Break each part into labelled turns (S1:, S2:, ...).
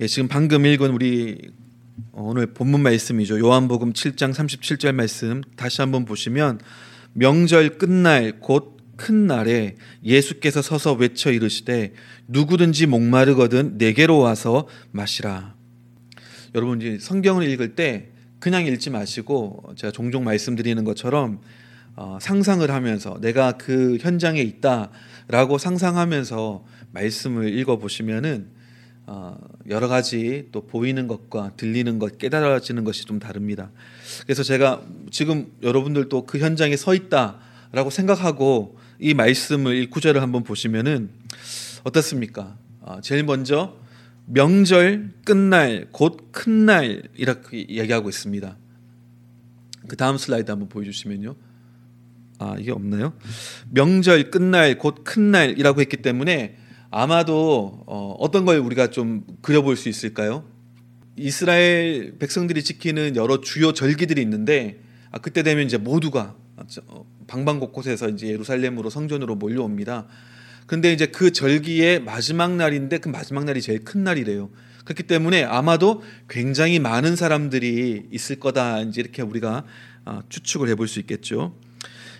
S1: 예, 지금 방금 읽은 우리 오늘 본문 말씀이죠. 요한복음 7장 37절 말씀 다시 한번 보시면 명절 끝날 곧 큰 날에 예수께서 서서 외쳐 이르시되 누구든지 목마르거든 내게로 와서 마시라. 여러분 이제 성경을 읽을 때 그냥 읽지 마시고 제가 종종 말씀드리는 것처럼 어, 상상을 하면서 내가 그 현장에 있다라고 상상하면서 말씀을 읽어 보시면은 어, 여러 가지 또 보이는 것과 들리는 것, 깨달아지는 것이 좀 다릅니다. 그래서 제가 지금 여러분들도 그 현장에 서 있다라고 생각하고 이 말씀을 이 구절을 한번 보시면은 어떻습니까? 어, 제일 먼저 명절 끝날 곧 큰 날 이렇게 얘기하고 있습니다. 그 다음 슬라이드 한번 보여주시면요. 아 이게 없나요? 명절 끝날 곧 큰 날이라고 했기 때문에 아마도 어, 떤 걸 우리가 좀 그려볼 수 있을까요? 이스라엘 백성들이 지키는 여러 주요 절기들이 있는데 아, 그때 되면 이제 모두가 어, 방방 곳곳에서 이제 예루살렘으로 성전으로 몰려옵니다. 근데 이제 그 절기의 마지막 날인데 그 마지막 날이 제일 큰 날이래요. 그렇기 때문에 아마도 굉장히 많은 사람들이 있을 거다 이제 이렇게 우리가 어, 추측을 해볼 수 있겠죠.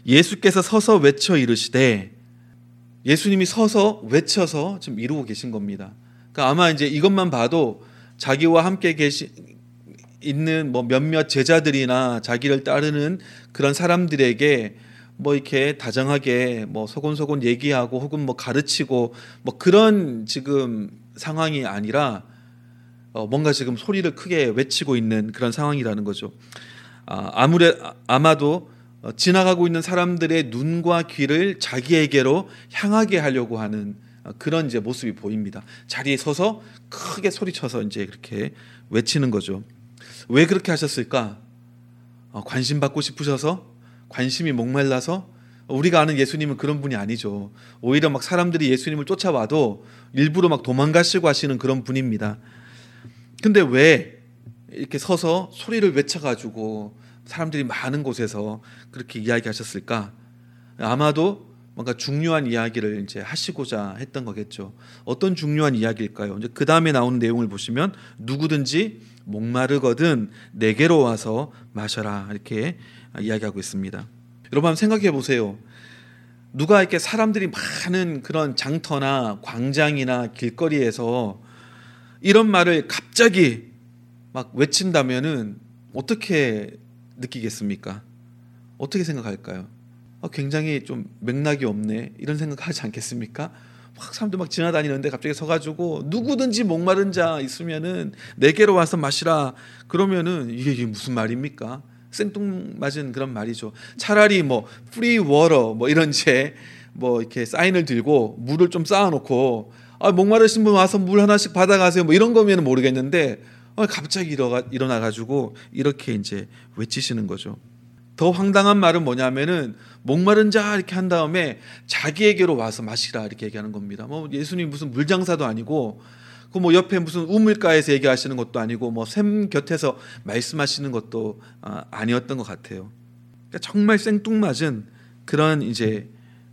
S1: 예수께서 서서 외쳐 이르시되 예수님이 서서 외쳐서 지금 이루고 계신 겁니다. 그러니까 아마 이제 이것만 봐도 자기와 함께 계시 있는 뭐 몇몇 제자들이나 자기를 따르는 그런 사람들에게 뭐 이렇게 다정하게 뭐 소곤소곤 얘기하고 혹은 뭐 가르치고 뭐 그런 지금 상황이 아니라 어 뭔가 지금 소리를 크게 외치고 있는 그런 상황이라는 거죠. 아, 아무래 아마도 어, 지나가고 있는 사람들의 눈과 귀를 자기에게로 향하게 하려고 하는 어, 그런 이제 모습이 보입니다. 자리에 서서 크게 소리쳐서 이제 그렇게 외치는 거죠. 왜 그렇게 하셨을까? 어, 관심 받고 싶으셔서 관심이 목말라서 우리가 아는 예수님은 그런 분이 아니죠. 오히려 막 사람들이 예수님을 쫓아와도 일부러 막 도망가시고 하시는 그런 분입니다. 근데 왜 이렇게 서서 소리를 외쳐가지고 사람들이 많은 곳에서 그렇게 이야기하셨을까? 아마도 뭔가 중요한 이야기를 이제 하시고자 했던 거겠죠. 어떤 중요한 이야기일까요? 이제 그 다음에 나오는 내용을 보시면 누구든지 목마르거든 내게로 와서 마셔라 이렇게 이야기하고 있습니다. 여러분 생각해 보세요. 누가 이렇게 사람들이 많은 그런 장터나 광장이나 길거리에서 이런 말을 갑자기 막 외친다면은 어떻게 느끼겠습니까? 어떻게 생각할까요? 아, 굉장히 좀 맥락이 없네 이런 생각하지 않겠습니까? 막 사람들 막 지나다니는데 갑자기 서가지고 누구든지 목마른 자 있으면은 내게로 와서 마시라 그러면은 이게, 이게 무슨 말입니까? 생뚱맞은 그런 말이죠. 차라리 뭐 free water 뭐 이런 제 뭐 이렇게 사인을 들고 물을 좀 쌓아놓고 아 목마르신 분 와서 물 하나씩 받아가세요 뭐 이런 거면 모르겠는데 어, 갑자기 일어나, 일어나 가지고 이렇게 이제 외치시는 거죠. 더 황당한 말은 뭐냐면은 목마른 자 이렇게 한 다음에 자기에게로 와서 마시라 이렇게 얘기하는 겁니다. 뭐 예수님 무슨 물장사도 아니고 그 뭐 옆에 무슨 우물가에서 얘기하시는 것도 아니고 뭐 샘 곁에서 말씀하시는 것도 아, 아니었던 것 같아요. 그러니까 정말 생뚱맞은 그런 이제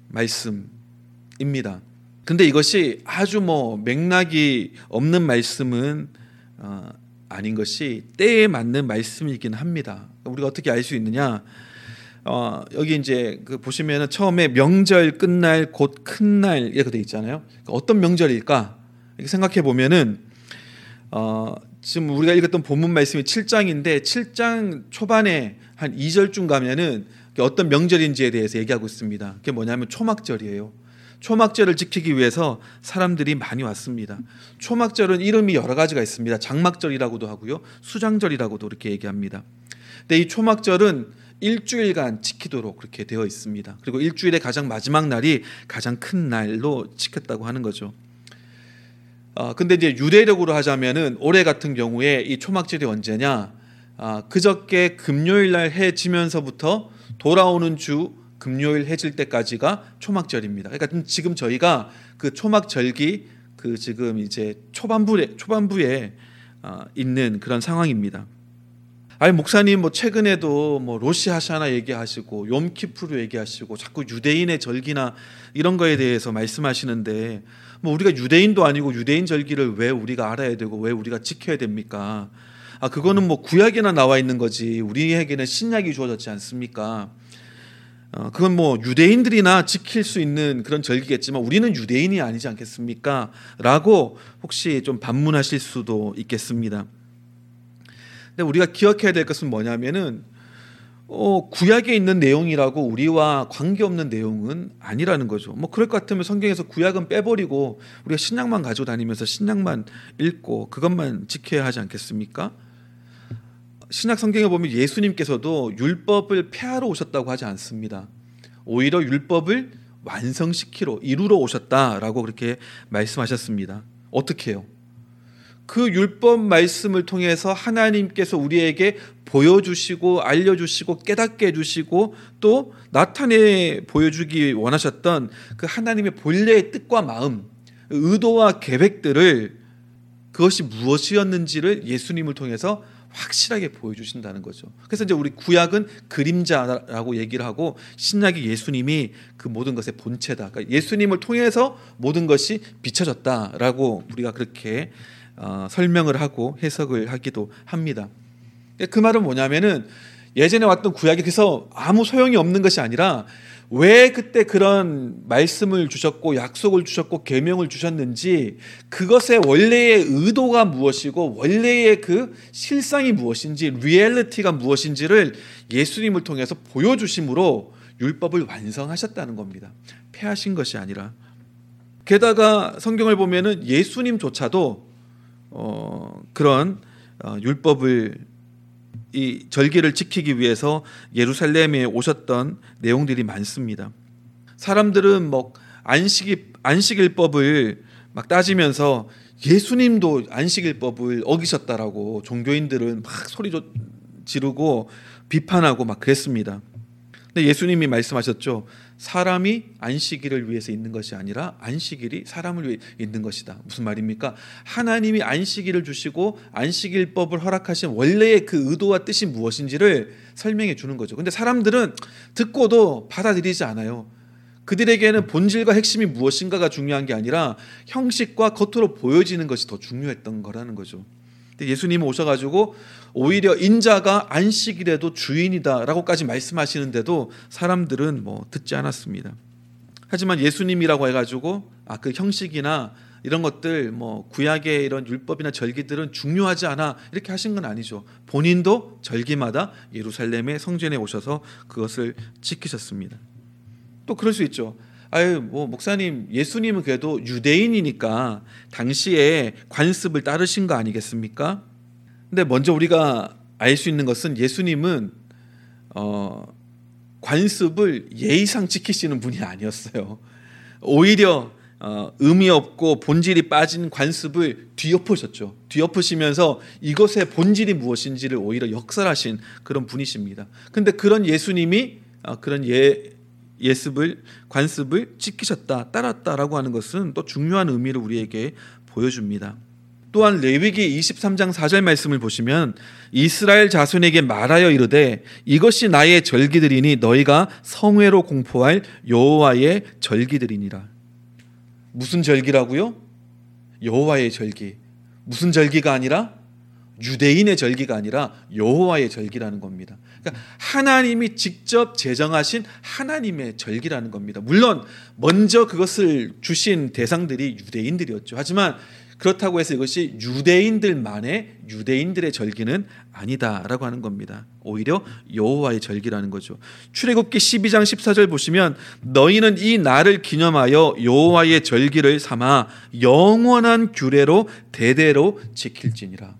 S1: 말씀입니다. 근데 이것이 아주 뭐 맥락이 없는 말씀은 어, 아닌 것이 때에 맞는 말씀이긴 합니다. 우리가 어떻게 알 수 있느냐? 어, 여기 이제 그 보시면은 처음에 명절 끝날 곧 큰 날 이렇게 돼 있잖아요. 그러니까 어떤 명절일까? 이렇게 생각해 보면은 어, 지금 우리가 읽었던 본문 말씀이 7장인데 7장 초반에 한 2절쯤 가면은 어떤 명절인지에 대해서 얘기하고 있습니다. 그게 뭐냐면 초막절이에요. 초막절을 지키기 위해서 사람들이 많이 왔습니다. 초막절은 이름이 여러 가지가 있습니다. 장막절이라고도 하고요. 수장절이라고도 이렇게 얘기합니다. 근데 이 초막절은 일주일간 지키도록 그렇게 되어 있습니다. 그리고 일주일의 가장 마지막 날이 가장 큰 날로 지켰다고 하는 거죠. 어, 근데 이제 유대력으로 하자면은 올해 같은 경우에 이 초막절이 언제냐? 아, 그저께 금요일 날 해 지면서부터 돌아오는 주 금요일 해질 때까지가 초막절입니다. 그러니까 지금 저희가 그 초막절기 그 지금 이제 초반부에 초반부에 어, 있는 그런 상황입니다. 아니 목사님 뭐 최근에도 뭐 로시 하샤나 얘기하시고 욤키프르 얘기하시고 자꾸 유대인의 절기나 이런 거에 대해서 말씀하시는데 뭐 우리가 유대인도 아니고 유대인 절기를 왜 우리가 알아야 되고 왜 우리가 지켜야 됩니까? 아 그거는 뭐 구약에나 나와 있는 거지 우리에게는 신약이 주어졌지 않습니까? 어, 그건 뭐 유대인들이나 지킬 수 있는 그런 절기겠지만 우리는 유대인이 아니지 않겠습니까? 라고 혹시 좀 반문하실 수도 있겠습니다. 근데 우리가 기억해야 될 것은 뭐냐면은 어, 구약에 있는 내용이라고 우리와 관계없는 내용은 아니라는 거죠. 뭐 그럴 것 같으면 성경에서 구약은 빼버리고 우리가 신약만 가지고 다니면서 신약만 읽고 그것만 지켜야 하지 않겠습니까? 신약 성경에 보면 예수님께서도 율법을 폐하러 오셨다고 하지 않습니다. 오히려 율법을 완성시키러 이루러 오셨다라고 그렇게 말씀하셨습니다. 어떻게요? 그 율법 말씀을 통해서 하나님께서 우리에게 보여주시고 알려주시고 깨닫게 해주시고 또 나타내 보여주기 원하셨던 그 하나님의 본래의 뜻과 마음, 의도와 계획들을 그것이 무엇이었는지를 예수님을 통해서 확실하게 보여주신다는 거죠. 그래서 이제 우리 구약은 그림자라고 얘기를 하고 신약이 예수님이 그 모든 것의 본체다. 그러니까 예수님을 통해서 모든 것이 비춰졌다라고 우리가 그렇게 어, 설명을 하고 해석을 하기도 합니다. 그 말은 뭐냐면은 예전에 왔던 구약이 그래서 아무 소용이 없는 것이 아니라 왜 그때 그런 말씀을 주셨고 약속을 주셨고 계명을 주셨는지 그것의 원래의 의도가 무엇이고 원래의 그 실상이 무엇인지 리얼리티가 무엇인지를 예수님을 통해서 보여주심으로 율법을 완성하셨다는 겁니다. 폐하신 것이 아니라 게다가 성경을 보면은 예수님조차도 어, 그런 어, 율법을 이 절기를 지키기 위해서 예루살렘에 오셨던 내용들이 많습니다. 사람들은 뭐 안식이 안식일법을 막 따지면서 예수님도 안식일법을 어기셨다라고 종교인들은 막 소리 지르고 비판하고 막 그랬습니다. 근데 예수님이 말씀하셨죠. 사람이 안식일을 위해서 있는 것이 아니라 안식일이 사람을 위해 있는 것이다. 무슨 말입니까? 하나님이 안식일을 주시고 안식일법을 허락하신 원래의 그 의도와 뜻이 무엇인지를 설명해 주는 거죠. 근데 사람들은 듣고도 받아들이지 않아요. 그들에게는 본질과 핵심이 무엇인가가 중요한 게 아니라 형식과 겉으로 보여지는 것이 더 중요했던 거라는 거죠. 예수님 오셔가지고 오히려 인자가 안식일에도 주인이다라고까지 말씀하시는데도 사람들은 뭐 듣지 않았습니다. 하지만 예수님이라고 해가지고 아 그 형식이나 이런 것들 뭐 구약의 이런 율법이나 절기들은 중요하지 않아 이렇게 하신 건 아니죠. 본인도 절기마다 예루살렘의 성전에 오셔서 그것을 지키셨습니다. 또 그럴 수 있죠. 아유 뭐 목사님 예수님은 그래도 유대인이니까 당시에 관습을 따르신 거 아니겠습니까? 근데 먼저 우리가 알 수 있는 것은 예수님은 어, 관습을 예의상 지키시는 분이 아니었어요. 오히려 어, 의미 없고 본질이 빠진 관습을 뒤엎으셨죠. 뒤엎으시면서 이것의 본질이 무엇인지를 오히려 역설하신 그런 분이십니다. 근데 그런 예수님이 어, 그런 예 예습을 관습을 지키셨다 따랐다라고 하는 것은 또 중요한 의미를 우리에게 보여줍니다. 또한 레위기 23장 4절 말씀을 보시면 이스라엘 자손에게 말하여 이르되 이것이 나의 절기들이니 너희가 성회로 공포할 여호와의 절기들이니라. 무슨 절기라고요? 여호와의 절기. 무슨 절기가 아니라 유대인의 절기가 아니라 여호와의 절기라는 겁니다. 그러니까 하나님이 직접 제정하신 하나님의 절기라는 겁니다. 물론 먼저 그것을 주신 대상들이 유대인들이었죠. 하지만 그렇다고 해서 이것이 유대인들만의 유대인들의 절기는 아니다라고 하는 겁니다. 오히려 여호와의 절기라는 거죠. 출애굽기 12장 14절 보시면 너희는 이 날을 기념하여 여호와의 절기를 삼아 영원한 규례로 대대로 지킬지니라.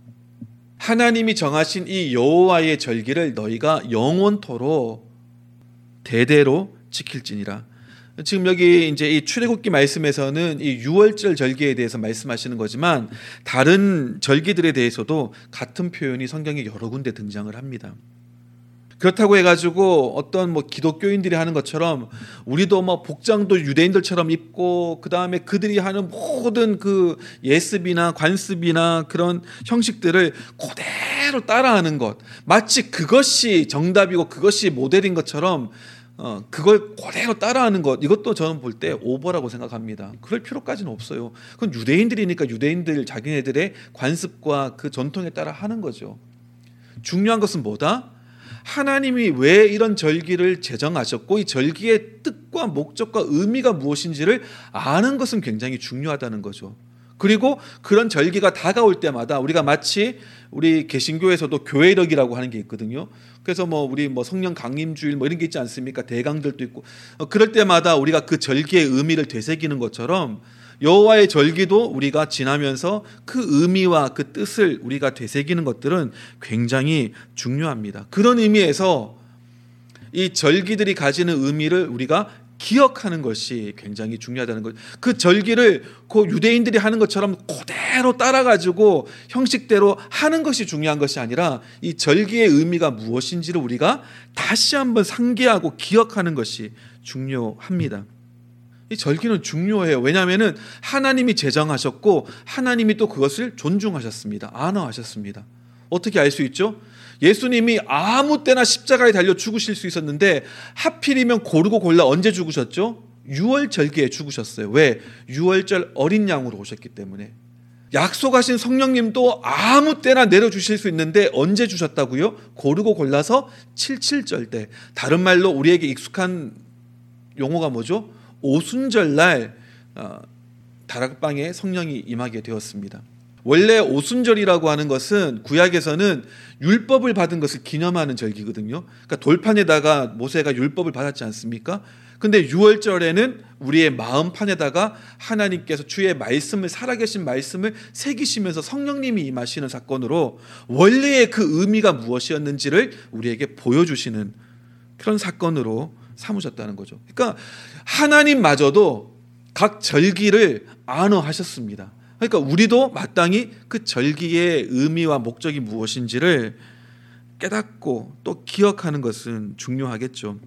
S1: 하나님이 정하신 이 여호와의 절기를 너희가 영원토로 대대로 지킬지니라. 지금 여기 이제 이 출애굽기 말씀에서는 이 유월절 절기에 대해서 말씀하시는 거지만 다른 절기들에 대해서도 같은 표현이 성경에 여러 군데 등장을 합니다. 그렇다고 해가지고 어떤 뭐 기독교인들이 하는 것처럼 우리도 뭐 복장도 유대인들처럼 입고 그 다음에 그들이 하는 모든 그 예습이나 관습이나 그런 형식들을 그대로 따라하는 것 마치 그것이 정답이고 그것이 모델인 것처럼 어, 그걸 그대로 따라하는 것 이것도 저는 볼 때 오버라고 생각합니다. 그럴 필요까지는 없어요. 그건 유대인들이니까 유대인들 자기네들의 관습과 그 전통에 따라 하는 거죠. 중요한 것은 뭐다? 하나님이 왜 이런 절기를 제정하셨고 이 절기의 뜻과 목적과 의미가 무엇인지를 아는 것은 굉장히 중요하다는 거죠. 그리고 그런 절기가 다가올 때마다 우리가 마치 우리 개신교에서도 교회력이라고 하는 게 있거든요. 그래서 뭐 우리 뭐 성령 강림주일 뭐 이런 게 있지 않습니까? 대강들도 있고 어, 그럴 때마다 우리가 그 절기의 의미를 되새기는 것처럼 여호와의 절기도 우리가 지나면서 그 의미와 그 뜻을 우리가 되새기는 것들은 굉장히 중요합니다. 그런 의미에서 이 절기들이 가지는 의미를 우리가 기억하는 것이 굉장히 중요하다는 것. 그 절기를 그 유대인들이 하는 것처럼 그대로 따라가지고 형식대로 하는 것이 중요한 것이 아니라 이 절기의 의미가 무엇인지를 우리가 다시 한번 상기하고 기억하는 것이 중요합니다. 이 절기는 중요해요. 왜냐하면 하나님이 제정하셨고 하나님이 또 그것을 존중하셨습니다. 안어하셨습니다. 어떻게 알 수 있죠? 예수님이 아무 때나 십자가에 달려 죽으실 수 있었는데 하필이면 고르고 골라 언제 죽으셨죠? 6월 절기에 죽으셨어요. 왜? 6월절 어린 양으로 오셨기 때문에. 약속하신 성령님도 아무 때나 내려주실 수 있는데 언제 주셨다고요? 고르고 골라서 77절 때. 다른 말로 우리에게 익숙한 용어가 뭐죠? 오순절날 어, 다락방에 성령이 임하게 되었습니다. 원래 오순절이라고 하는 것은 구약에서는 율법을 받은 것을 기념하는 절기거든요. 그러니까 돌판에다가 모세가 율법을 받았지 않습니까? 근데 6월절에는 우리의 마음판에다가 하나님께서 주의 말씀을 살아계신 말씀을 새기시면서 성령님이 임하시는 사건으로 원래의 그 의미가 무엇이었는지를 우리에게 보여주시는 그런 사건으로 삼으셨다는 거죠. 그러니까 하나님마저도 각 절기를 안어하셨습니다. 그러니까 우리도 마땅히 그 절기의 의미와 목적이 무엇인지를 깨닫고 또 기억하는 것은 중요하겠죠.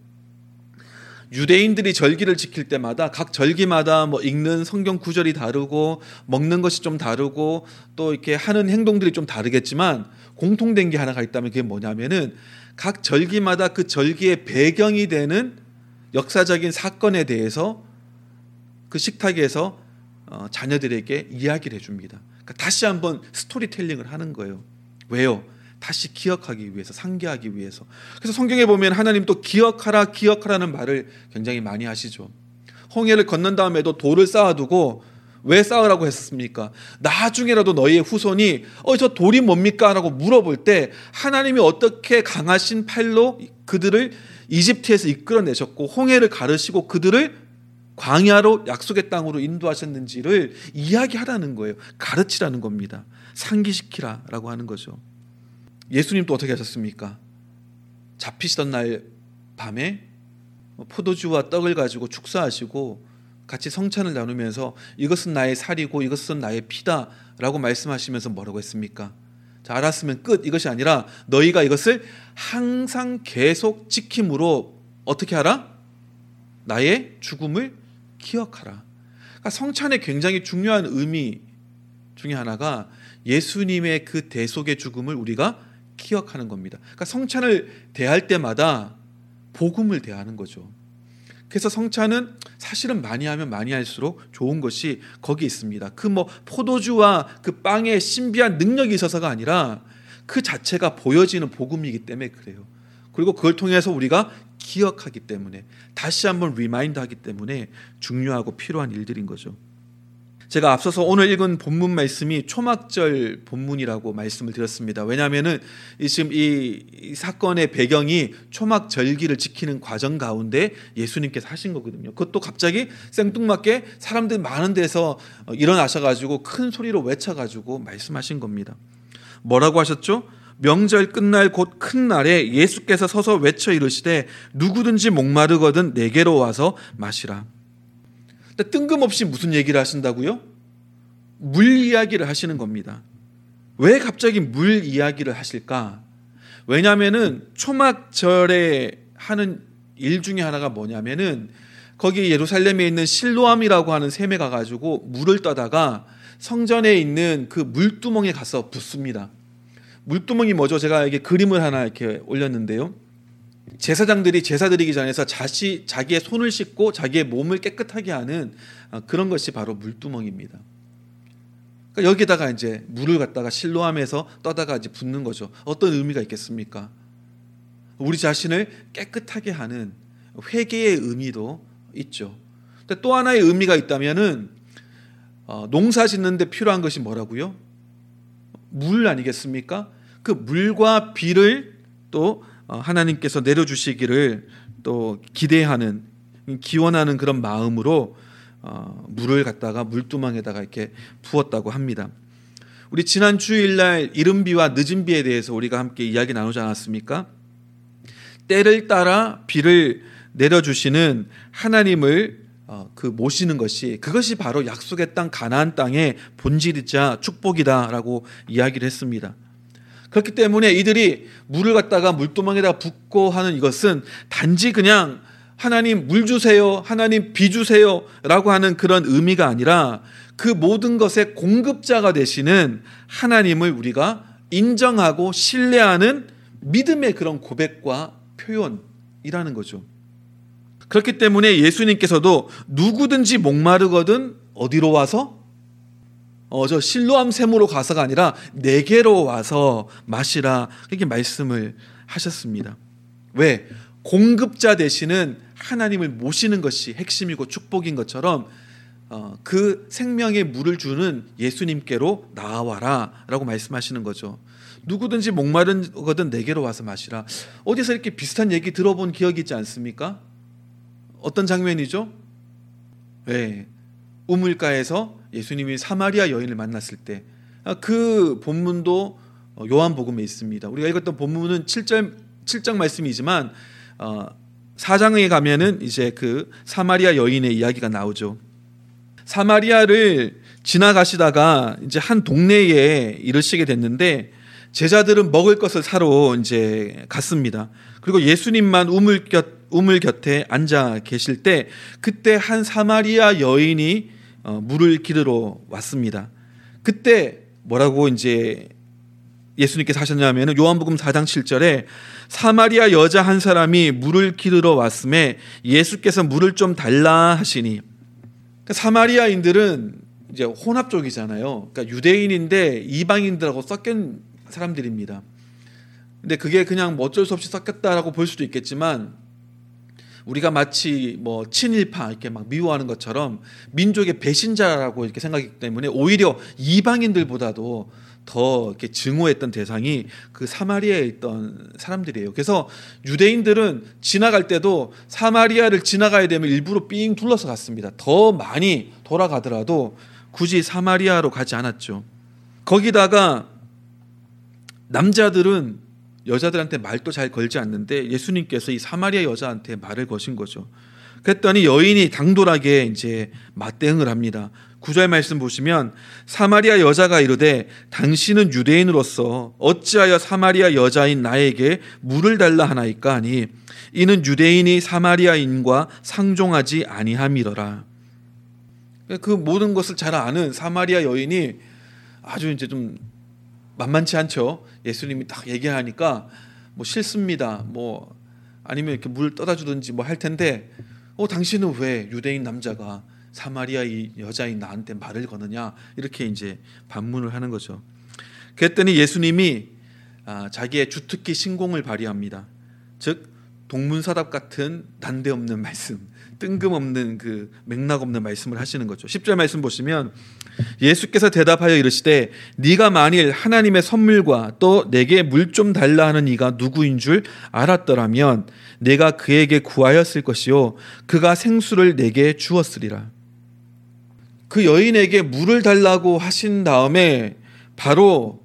S1: 유대인들이 절기를 지킬 때마다 각 절기마다 뭐 읽는 성경 구절이 다르고 먹는 것이 좀 다르고 또 이렇게 하는 행동들이 좀 다르겠지만 공통된 게 하나가 있다면 그게 뭐냐면은 각 절기마다 그 절기의 배경이 되는 역사적인 사건에 대해서 그 식탁에서 어, 자녀들에게 이야기를 해줍니다. 그러니까 다시 한번 스토리텔링을 하는 거예요. 왜요? 다시 기억하기 위해서, 상기하기 위해서. 그래서 성경에 보면 하나님 또 기억하라, 기억하라는 말을 굉장히 많이 하시죠. 홍해를 건넌 다음에도 돌을 쌓아두고 왜 쌓으라고 했습니까? 나중에라도 너희의 후손이 어 저 돌이 뭡니까? 라고 물어볼 때 하나님이 어떻게 강하신 팔로 그들을 이집트에서 이끌어내셨고 홍해를 가르시고 그들을 광야로 약속의 땅으로 인도하셨는지를 이야기하라는 거예요. 가르치라는 겁니다. 상기시키라라고 하는 거죠. 예수님도 어떻게 하셨습니까? 잡히시던 날 밤에 포도주와 떡을 가지고 축사하시고 같이 성찬을 나누면서 이것은 나의 살이고 이것은 나의 피다라고 말씀하시면서 뭐라고 했습니까? 자, 알았으면 끝 이것이 아니라 너희가 이것을 항상 계속 지킴으로 어떻게 하라? 나의 죽음을 기억하라. 그러니까 성찬의 굉장히 중요한 의미 중에 하나가 예수님의 그 대속의 죽음을 우리가 기억하는 겁니다. 그러니까 성찬을 대할 때마다 복음을 대하는 거죠. 그래서 성찬은 사실은 많이 하면 많이 할수록 좋은 것이 거기 있습니다. 그 뭐 포도주와 그 빵의 신비한 능력이 있어서가 아니라 그 자체가 보여지는 복음이기 때문에 그래요. 그리고 그걸 통해서 우리가 기억하기 때문에 다시 한번 remind 하기 때문에 중요하고 필요한 일들인 거죠. 제가 앞서서 오늘 읽은 본문 말씀이 초막절 본문이라고 말씀을 드렸습니다. 왜냐하면은 지금 이, 이 사건의 배경이 초막절기를 지키는 과정 가운데 예수님께서 하신 거거든요. 그것도 갑자기 생뚱맞게 사람들 많은 데서 일어나셔가지고 큰 소리로 외쳐가지고 말씀하신 겁니다. 뭐라고 하셨죠? 명절 끝날 곧 큰 날에 예수께서 서서 외쳐 이르시되 누구든지 목마르거든 내게로 와서 마시라. 뜬금없이 무슨 얘기를 하신다고요? 물 이야기를 하시는 겁니다. 왜 갑자기 물 이야기를 하실까? 왜냐하면은 초막절에 하는 일 중에 하나가 뭐냐면은 거기 예루살렘에 있는 실로암이라고 하는 샘에 가가지고 물을 떠다가 성전에 있는 그 물두멍에 가서 붓습니다. 물두멍이 뭐죠? 제가 이게 그림을 하나 이렇게 올렸는데요. 제사장들이 제사 드리기 전에서 자시 자기의 손을 씻고 자기의 몸을 깨끗하게 하는 어, 그런 것이 바로 물두멍입니다. 그러니까 여기다가 이제 물을 갖다가 실로함에서 떠다가 이제 붓는 거죠. 어떤 의미가 있겠습니까? 우리 자신을 깨끗하게 하는 회개의 의미도 있죠. 근데 또 하나의 의미가 있다면은 어, 농사 짓는데 필요한 것이 뭐라고요? 물 아니겠습니까? 그 물과 비를 또 어, 하나님께서 내려주시기를 또 기대하는 기원하는 그런 마음으로 어, 물을 갖다가 물두멍에다가 이렇게 부었다고 합니다. 우리 지난 주일날 이른 비와 늦은 비에 대해서 우리가 함께 이야기 나누지 않았습니까? 때를 따라 비를 내려주시는 하나님을 어, 그 모시는 것이 그것이 바로 약속의 땅 가나안 땅의 본질이자 축복이다라고 이야기를 했습니다. 그렇기 때문에 이들이 물을 갖다가 물두멍에다 붓고 하는 이것은 단지 그냥 하나님 물 주세요, 하나님 비 주세요 라고 하는 그런 의미가 아니라 그 모든 것의 공급자가 되시는 하나님을 우리가 인정하고 신뢰하는 믿음의 그런 고백과 표현이라는 거죠. 그렇기 때문에 예수님께서도 누구든지 목마르거든 어디로 와서 어, 저 실로암 샘으로 가서가 아니라 내게로 와서 마시라 이렇게 말씀을 하셨습니다. 왜? 공급자 되시는 하나님을 모시는 것이 핵심이고 축복인 것처럼 어, 그 생명의 물을 주는 예수님께로 나와라 라고 말씀하시는 거죠. 누구든지 목마른 거든 내게로 와서 마시라. 어디서 이렇게 비슷한 얘기 들어본 기억이 있지 않습니까? 어떤 장면이죠? 네. 우물가에서 예수님이 사마리아 여인을 만났을 때 그 본문도 요한복음에 있습니다. 우리가 읽었던 본문은 7절 7장 말씀이지만 어, 4장에 가면은 이제 그 사마리아 여인의 이야기가 나오죠. 사마리아를 지나가시다가 이제 한 동네에 이르시게 됐는데 제자들은 먹을 것을 사러 이제 갔습니다. 그리고 예수님만 우물 곁 우물 곁에 앉아 계실 때 그때 한 사마리아 여인이 어, 물을 기르러 왔습니다. 그때 뭐라고 이제 예수님께서 하셨냐면 요한복음 4장 7절에 사마리아 여자 한 사람이 물을 기르러 왔음에 예수께서 물을 좀 달라 하시니 그러니까 사마리아인들은 이제 혼합족이잖아요. 그러니까 유대인인데 이방인들하고 섞인 사람들입니다. 근데 그게 그냥 뭐 어쩔 수 없이 섞였다라고 볼 수도 있겠지만 우리가 마치 뭐 친일파 이렇게 막 미워하는 것처럼 민족의 배신자라고 이렇게 생각하기 때문에 오히려 이방인들보다도 더 이렇게 증오했던 대상이 그 사마리아에 있던 사람들이에요. 그래서 유대인들은 지나갈 때도 사마리아를 지나가야 되면 일부러 삥 둘러서 갔습니다. 더 많이 돌아가더라도 굳이 사마리아로 가지 않았죠. 거기다가 남자들은 여자들한테 말도 잘 걸지 않는데 예수님께서 이 사마리아 여자한테 말을 거신 거죠. 그랬더니 여인이 당돌하게 이제 맞대응을 합니다. 구절 말씀 보시면 사마리아 여자가 이르되 당신은 유대인으로서 어찌하여 사마리아 여자인 나에게 물을 달라 하나이까 하니 이는 유대인이 사마리아인과 상종하지 아니함이더라. 그 모든 것을 잘 아는 사마리아 여인이 아주 이제 좀 만만치 않죠. 예수님이 딱 얘기하니까 뭐 싫습니다. 뭐 아니면 이렇게 물 떠다 주든지 뭐 할 텐데 어 당신은 왜 유대인 남자가 사마리아 이 여자인 나한테 말을 거느냐 이렇게 이제 반문을 하는 거죠. 그랬더니 예수님이 아, 자기의 주특기 신공을 발휘합니다. 즉 동문서답 같은 난데없는 말씀, 뜬금없는 그 맥락 없는 말씀을 하시는 거죠. 10절 말씀 보시면 예수께서 대답하여 이르시되 네가 만일 하나님의 선물과 또 내게 물 좀 달라 하는 이가 누구인 줄 알았더라면 내가 그에게 구하였을 것이요 그가 생수를 내게 주었으리라. 그 여인에게 물을 달라고 하신 다음에 바로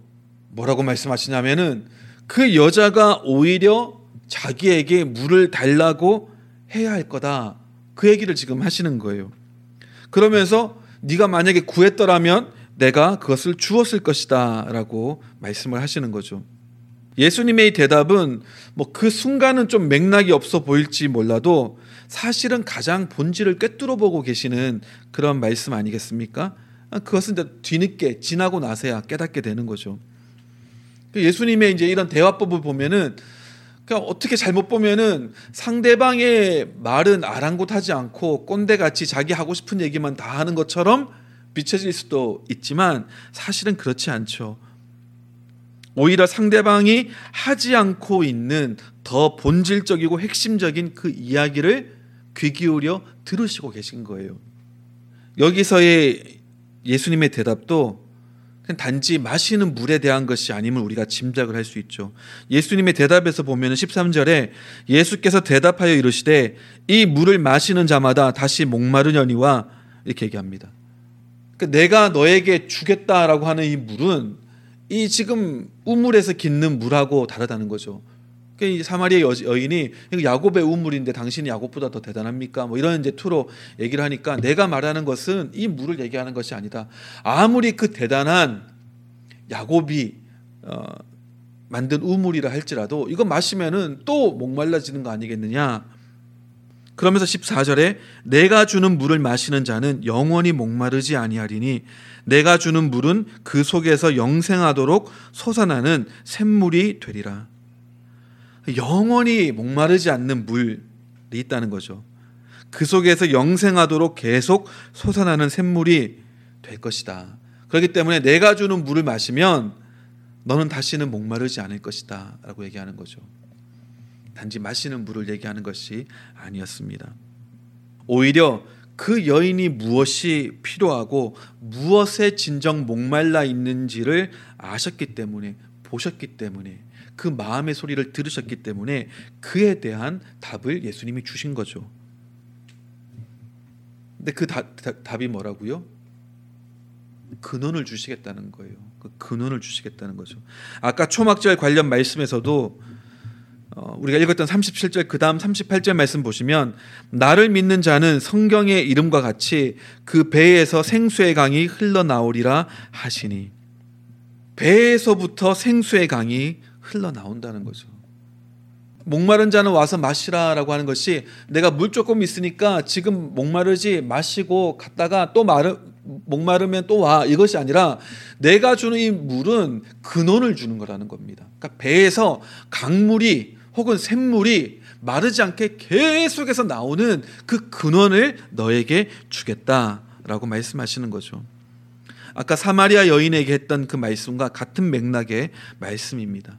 S1: 뭐라고 말씀하시냐면은 그 여자가 오히려 자기에게 물을 달라고 해야 할 거다. 그 얘기를 지금 하시는 거예요. 그러면서 네가 만약에 구했더라면 내가 그것을 주었을 것이다라고 말씀을 하시는 거죠. 예수님의 대답은 뭐 그 순간은 좀 맥락이 없어 보일지 몰라도 사실은 가장 본질을 꿰뚫어 보고 계시는 그런 말씀 아니겠습니까? 그것은 이제 뒤늦게 지나고 나서야 깨닫게 되는 거죠. 예수님의 이제 이런 대화법을 보면은 그러니까 어떻게 잘못 보면은 상대방의 말은 아랑곳하지 않고 꼰대같이 자기 하고 싶은 얘기만 다 하는 것처럼 비춰질 수도 있지만 사실은 그렇지 않죠. 오히려 상대방이 하지 않고 있는 더 본질적이고 핵심적인 그 이야기를 귀 기울여 들으시고 계신 거예요. 여기서의 예수님의 대답도 단지 마시는 물에 대한 것이 아님을 우리가 짐작을 할 수 있죠. 예수님의 대답에서 보면 13절에 예수께서 대답하여 이르시되 이 물을 마시는 자마다 다시 목마르려니와 이렇게 얘기합니다. 그러니까 내가 너에게 주겠다라고 하는 이 물은 이 지금 우물에서 깃는 물하고 다르다는 거죠. 그러니까 사마리아 여인이 야곱의 우물인데 당신이 야곱보다 더 대단합니까? 뭐 이런 이제 투로 얘기를 하니까 내가 말하는 것은 이 물을 얘기하는 것이 아니다. 아무리 그 대단한 야곱이 어, 만든 우물이라 할지라도 이거 마시면은 또 목말라지는 거 아니겠느냐? 그러면서 14절에 내가 주는 물을 마시는 자는 영원히 목마르지 아니하리니 내가 주는 물은 그 속에서 영생하도록 솟아나는 샘물이 되리라. 영원히 목마르지 않는 물이 있다는 거죠. 그 속에서 영생하도록 계속 솟아나는 샘물이 될 것이다. 그렇기 때문에 내가 주는 물을 마시면 너는 다시는 목마르지 않을 것이다. 라고 얘기하는 거죠. 단지 마시는 물을 얘기하는 것이 아니었습니다. 오히려 그 여인이 무엇이 필요하고 무엇에 진정 목말라 있는지를 아셨기 때문에 보셨기 때문에 그 마음의 소리를 들으셨기 때문에 그에 대한 답을 예수님이 주신 거죠. 근데 그 다, 다, 답이 뭐라고요? 근원을 주시겠다는 거예요. 그 근원을 주시겠다는 거죠. 아까 초막절 관련 말씀에서도 어, 우리가 읽었던 37절 그 다음 38절 말씀 보시면 나를 믿는 자는 성경의 이름과 같이 그 배에서 생수의 강이 흘러나오리라 하시니 배에서부터 생수의 강이 흘러나온다는 거죠. 목마른 자는 와서 마시라라고 하는 것이 내가 물 조금 있으니까 지금 목마르지 마시고 갔다가 또 마르 목마르면 또 와 이것이 아니라 내가 주는 이 물은 근원을 주는 거라는 겁니다. 그러니까 배에서 강물이 혹은 샘물이 마르지 않게 계속해서 나오는 그 근원을 너에게 주겠다라고 말씀하시는 거죠. 아까 사마리아 여인에게 했던 그 말씀과 같은 맥락의 말씀입니다.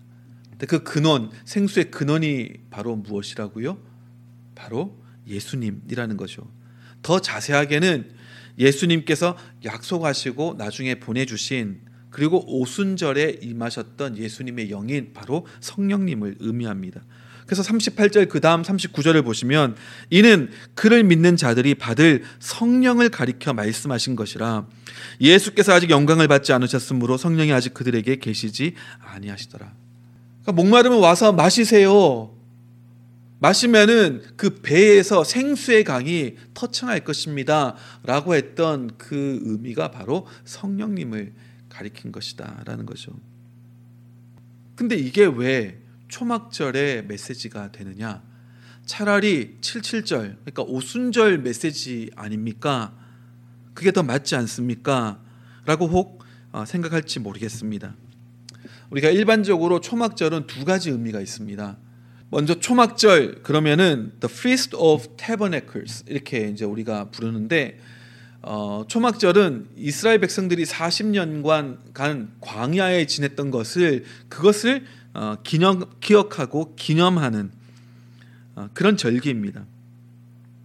S1: 그 근원, 생수의 근원이 바로 무엇이라고요? 바로 예수님이라는 거죠. 더 자세하게는 예수님께서 약속하시고 나중에 보내주신 그리고 오순절에 임하셨던 예수님의 영인 바로 성령님을 의미합니다. 그래서 38절 그 다음 39절을 보시면 이는 그를 믿는 자들이 받을 성령을 가리켜 말씀하신 것이라 예수께서 아직 영광을 받지 않으셨으므로 성령이 아직 그들에게 계시지 아니하시더라. 그러니까 목마르면 와서 마시세요. 마시면은 그 배에서 생수의 강이 터쳐날 것입니다. 라고 했던 그 의미가 바로 성령님을 가리킨 것이다 라는 거죠. 근데 이게 왜 초막절의 메시지가 되느냐? 차라리 77절, 그러니까 오순절 메시지 아닙니까? 그게 더 맞지 않습니까? 라고 혹 어, 생각할지 모르겠습니다. 우리가 일반적으로 초막절은 두 가지 의미가 있습니다. 먼저 초막절 그러면은 the feast of tabernacles 이렇게 이제 우리가 부르는데 어, 초막절은 이스라엘 백성들이 40년간 간 광야에 지냈던 것을 그것을 어, 기념 기억하고 기념하는 어, 그런 절기입니다.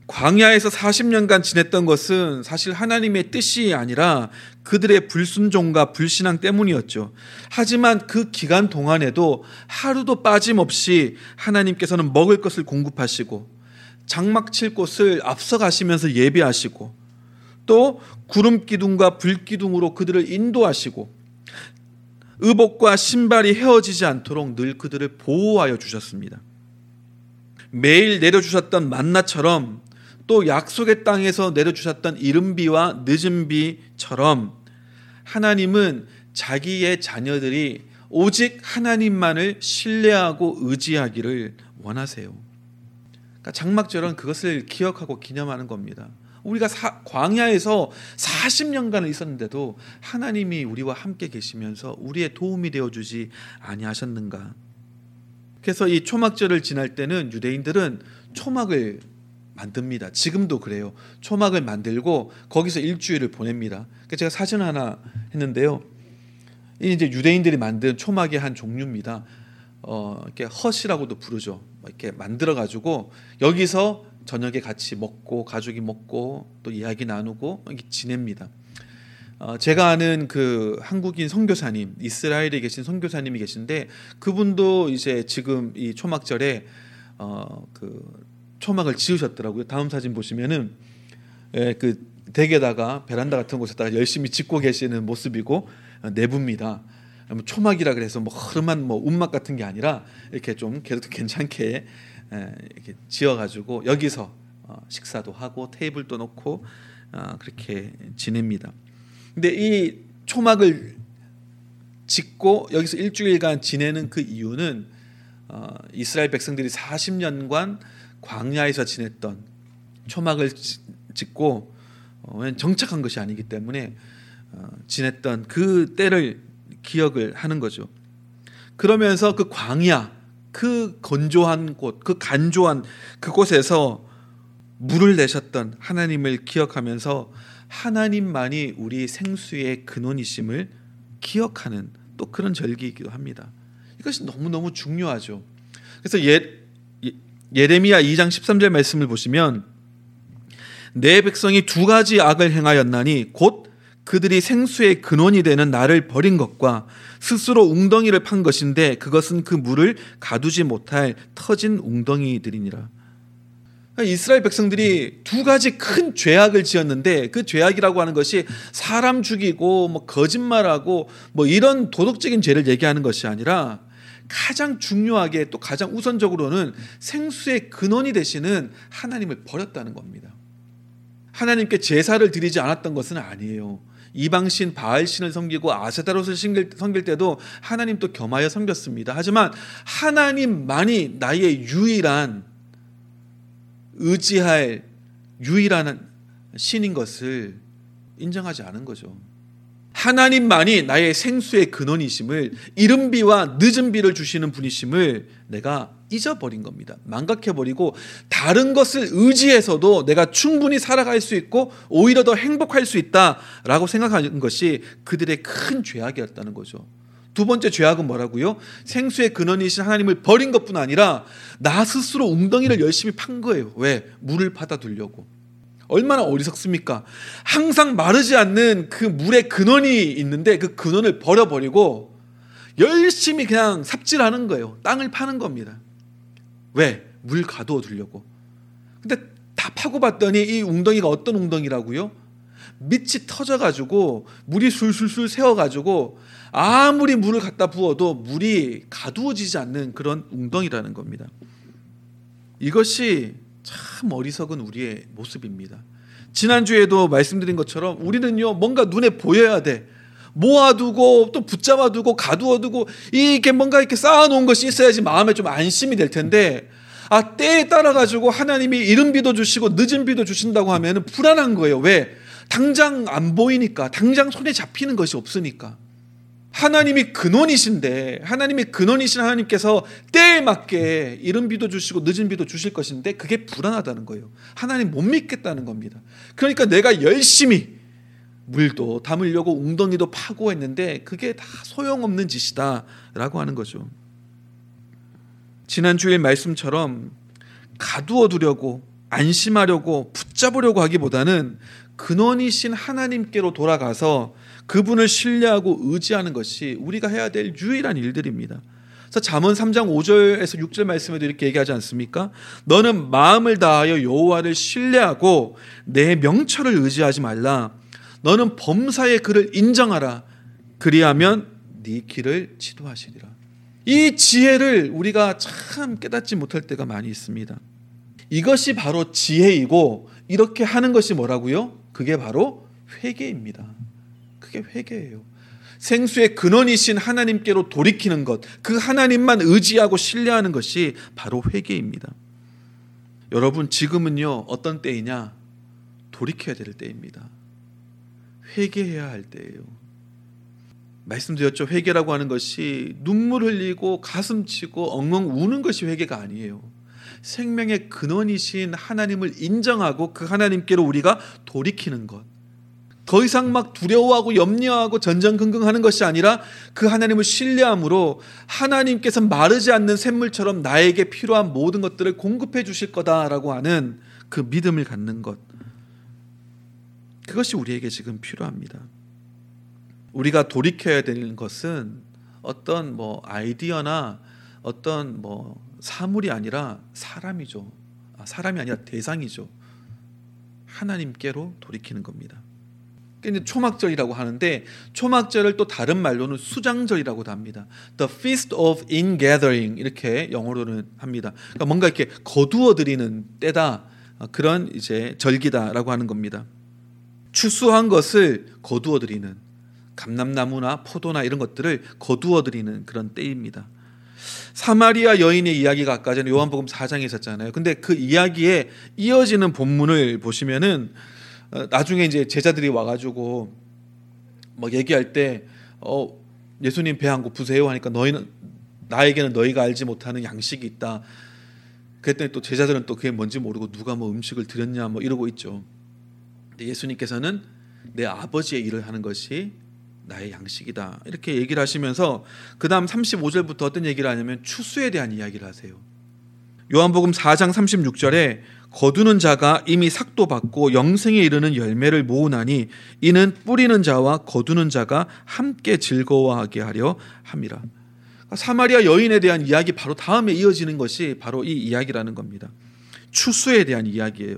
S1: 광야에서 40년간 지냈던 것은 사실 하나님의 뜻이 아니라 그들의 불순종과 불신앙 때문이었죠. 하지만 그 기간 동안에도 하루도 빠짐없이 하나님께서는 먹을 것을 공급하시고 장막 칠 곳을 앞서가시면서 예배하시고 또 구름 기둥과 불 기둥으로 그들을 인도하시고 의복과 신발이 헤어지지 않도록 늘 그들을 보호하여 주셨습니다. 매일 내려주셨던 만나처럼 또 약속의 땅에서 내려주셨던 이른비와 늦은비처럼 하나님은 자기의 자녀들이 오직 하나님만을 신뢰하고 의지하기를 원하세요. 그러니까 장막절은 그것을 기억하고 기념하는 겁니다. 우리가 사, 광야에서 40년간을 있었는데도 하나님이 우리와 함께 계시면서 우리의 도움이 되어 주지 아니하셨는가? 그래서 이 초막절을 지날 때는 유대인들은 초막을 만듭니다. 지금도 그래요. 초막을 만들고 거기서 일주일을 보냅니다. 제가 사진 하나 했는데요. 이 이제 유대인들이 만든 초막의 한 종류입니다. 어, 이렇게 헛이라고도 부르죠. 이렇게 만들어 가지고 여기서 저녁에 같이 먹고 가족이 먹고 또 이야기 나누고 이렇게 지냅니다. 어, 제가 아는 그 한국인 선교사님, 이스라엘에 계신 선교사님이 계신데 그분도 이제 지금 이 초막절에 어, 그 초막을 지으셨더라고요. 다음 사진 보시면은 예, 그 댁에다가 베란다 같은 곳에다가 열심히 짓고 계시는 모습이고 어, 내부입니다. 뭐 초막이라 그래서 뭐 흐름한 뭐 운막 같은 게 아니라 이렇게 좀 그래도 괜찮게 예, 이렇게 지어가지고 여기서 어, 식사도 하고 테이블도 놓고 어, 그렇게 지냅니다. 근데 이 초막을 짓고 여기서 일주일간 지내는 그 이유는 이스라엘 백성들이 40년간 광야에서 지냈던 초막을 짓고 정착한 것이 아니기 때문에 지냈던 그 때를 기억을 하는 거죠. 그러면서 그 광야, 그 건조한 곳, 그 간조한 그곳에서 물을 내셨던 하나님을 기억하면서 하나님만이 우리 생수의 근원이심을 기억하는 또 그런 절기이기도 합니다. 이것이 너무너무 중요하죠. 그래서 예, 예레미야 2장 13절 말씀을 보시면 내 백성이 두 가지 악을 행하였나니 곧 그들이 생수의 근원이 되는 나를 버린 것과 스스로 웅덩이를 판 것인데 그것은 그 물을 가두지 못할 터진 웅덩이들이니라. 그러니까 이스라엘 백성들이 두 가지 큰 죄악을 지었는데 그 죄악이라고 하는 것이 사람 죽이고 뭐 거짓말하고 뭐 이런 도덕적인 죄를 얘기하는 것이 아니라 가장 중요하게 또 가장 우선적으로는 생수의 근원이 되시는 하나님을 버렸다는 겁니다. 하나님께 제사를 드리지 않았던 것은 아니에요. 이방신 바알신을 섬기고 아세다롯을 섬길 때도 하나님 또 겸하여 섬겼습니다. 하지만 하나님만이 나의 유일한 의지할 유일한 신인 것을 인정하지 않은 거죠. 하나님만이 나의 생수의 근원이심을 이른 비와 늦은 비를 주시는 분이심을 내가 잊어버린 겁니다. 망각해버리고 다른 것을 의지해서도 내가 충분히 살아갈 수 있고 오히려 더 행복할 수 있다라고 생각하는 것이 그들의 큰 죄악이었다는 거죠. 두 번째 죄악은 뭐라고요? 생수의 근원이신 하나님을 버린 것뿐 아니라 나 스스로 웅덩이를 열심히 판 거예요. 왜? 물을 받아두려고. 얼마나 어리석습니까? 항상 마르지 않는 그 물의 근원이 있는데 그 근원을 버려버리고 열심히 그냥 삽질하는 거예요. 땅을 파는 겁니다. 왜? 물 가두어 두려고. 근데 다 파고 봤더니 이 웅덩이가 어떤 웅덩이라고요? 밑이 터져가지고 물이 술술술 새어가지고 아무리 물을 갖다 부어도 물이 가두어지지 않는 그런 웅덩이라는 겁니다. 이것이 참 어리석은 우리의 모습입니다. 지난주에도 말씀드린 것처럼 우리는요, 뭔가 눈에 보여야 돼. 모아두고 또 붙잡아두고 가두어두고 이게 뭔가 이렇게 쌓아놓은 것이 있어야지 마음에 좀 안심이 될 텐데 아 때에 따라 가지고 하나님이 이른 비도 주시고 늦은 비도 주신다고 하면 불안한 거예요. 왜? 당장 안 보이니까 당장 손에 잡히는 것이 없으니까 하나님이 근원이신데 하나님이 근원이신 하나님께서 때에 맞게 이른 비도 주시고 늦은 비도 주실 것인데 그게 불안하다는 거예요. 하나님 못 믿겠다는 겁니다. 그러니까 내가 열심히 물도 담으려고 웅덩이도 파고 했는데 그게 다 소용없는 짓이다라고 하는 거죠. 지난주의 말씀처럼 가두어 두려고 안심하려고 붙잡으려고 하기보다는 근원이신 하나님께로 돌아가서 그분을 신뢰하고 의지하는 것이 우리가 해야 될 유일한 일들입니다. 그래서 잠언 3장 5절에서 6절 말씀에도 이렇게 얘기하지 않습니까? 너는 마음을 다하여 여호와를 신뢰하고 내 명철을 의지하지 말라. 너는 범사의 그를 인정하라. 그리하면 네 길을 지도하시리라. 이 지혜를 우리가 참 깨닫지 못할 때가 많이 있습니다. 이것이 바로 지혜이고 이렇게 하는 것이 뭐라고요? 그게 바로 회개입니다. 그게 회개예요. 생수의 근원이신 하나님께로 돌이키는 것, 그 하나님만 의지하고 신뢰하는 것이 바로 회개입니다. 여러분, 지금은요, 어떤 때이냐? 돌이켜야 될 때입니다. 회개해야 할 때예요. 말씀드렸죠. 회개라고 하는 것이 눈물 흘리고 가슴 치고 엉엉 우는 것이 회개가 아니에요. 생명의 근원이신 하나님을 인정하고 그 하나님께로 우리가 돌이키는 것. 더 이상 막 두려워하고 염려하고 전전긍긍하는 것이 아니라 그 하나님을 신뢰함으로 하나님께서 마르지 않는 샘물처럼 나에게 필요한 모든 것들을 공급해 주실 거다라고 하는 그 믿음을 갖는 것. 그것이 우리에게 지금 필요합니다. 우리가 돌이켜야 되는 것은 어떤 뭐 아이디어나 어떤 뭐 사물이 아니라 사람이죠. 아, 사람이 아니라 대상이죠. 하나님께로 돌이키는 겁니다. 이제 초막절이라고 하는데 초막절을 또 다른 말로는 수장절이라고도 합니다. The Feast of Ingathering 이렇게 영어로는 합니다. 그러니까 뭔가 이렇게 거두어 드리는 때다 아, 그런 이제 절기다라고 하는 겁니다. 추수한 것을 거두어 드리는 감람나무나 포도나 이런 것들을 거두어 드리는 그런 때입니다. 사마리아 여인의 이야기가 아까 전에 요한복음 4장에 있었잖아요. 근데 그 이야기에 이어지는 본문을 보시면은 어, 나중에 이제 제자들이 와가지고 막 얘기할 때 어, 예수님 배한 고부세요 하니까 너희는 나에게는 너희가 알지 못하는 양식이 있다. 그랬더니 또 제자들은 또 그게 뭔지 모르고 누가 뭐 음식을 드렸냐 뭐 이러고 있죠. 근데 예수님께서는 내 아버지의 일을 하는 것이 나의 양식이다. 이렇게 얘기를 하시면서 그다음 35절부터 어떤 얘기를 하냐면 추수에 대한 이야기를 하세요. 요한복음 4장 36절에 거두는 자가 이미 삭도 받고 영생에 이르는 열매를 모으나니 이는 뿌리는 자와 거두는 자가 함께 즐거워하게 하려 함이라. 사마리아 여인에 대한 이야기 바로 다음에 이어지는 것이 바로 이 이야기라는 겁니다. 추수에 대한 이야기예요.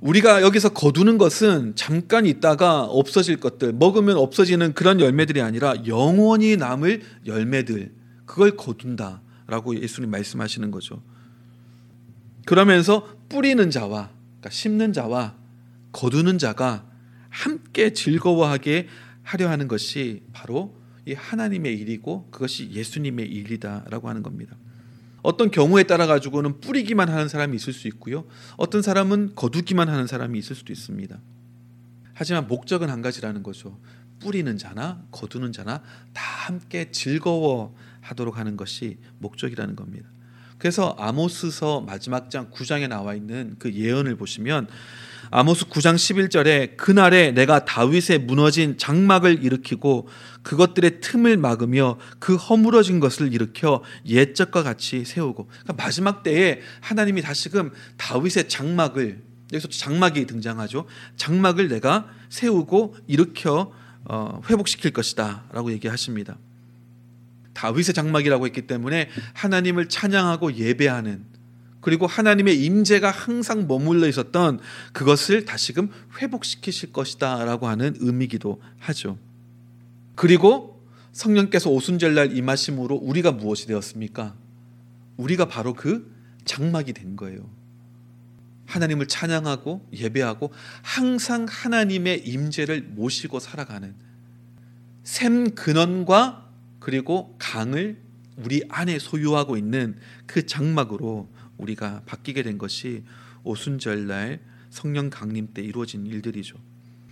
S1: 우리가 여기서 거두는 것은 잠깐 있다가 없어질 것들, 먹으면 없어지는 그런 열매들이 아니라 영원히 남을 열매들, 그걸 거둔다라고 예수님 말씀하시는 거죠. 그러면서 뿌리는 자와, 그러니까 심는 자와 거두는 자가 함께 즐거워하게 하려 하는 것이 바로 이 하나님의 일이고 그것이 예수님의 일이다라고 하는 겁니다. 어떤 경우에 따라 가지고는 뿌리기만 하는 사람이 있을 수 있고요. 어떤 사람은 거두기만 하는 사람이 있을 수도 있습니다. 하지만 목적은 한 가지라는 거죠. 뿌리는 자나 거두는 자나 다 함께 즐거워 하도록 하는 것이 목적이라는 겁니다. 그래서 아모스서 마지막 장 9장에 나와 있는 그 예언을 보시면 아모스 9장 11절에 그날에 내가 다윗의 무너진 장막을 일으키고 그것들의 틈을 막으며 그 허물어진 것을 일으켜 옛적과 같이 세우고 그러니까 마지막 때에 하나님이 다시금 다윗의 장막을 여기서 장막이 등장하죠. 장막을 내가 세우고 일으켜 어, 회복시킬 것이다라고 얘기하십니다. 다윗의 장막이라고 했기 때문에 하나님을 찬양하고 예배하는 그리고 하나님의 임재가 항상 머물러 있었던 그것을 다시금 회복시키실 것이다라고 하는 의미기도 하죠. 그리고 성령께서 오순절 날 임하심으로 우리가 무엇이 되었습니까? 우리가 바로 그 장막이 된 거예요. 하나님을 찬양하고 예배하고 항상 하나님의 임재를 모시고 살아가는 샘 근원과 그리고 강을 우리 안에 소유하고 있는 그 장막으로 우리가 바뀌게 된 것이 오순절날 성령 강림 때 이루어진 일들이죠.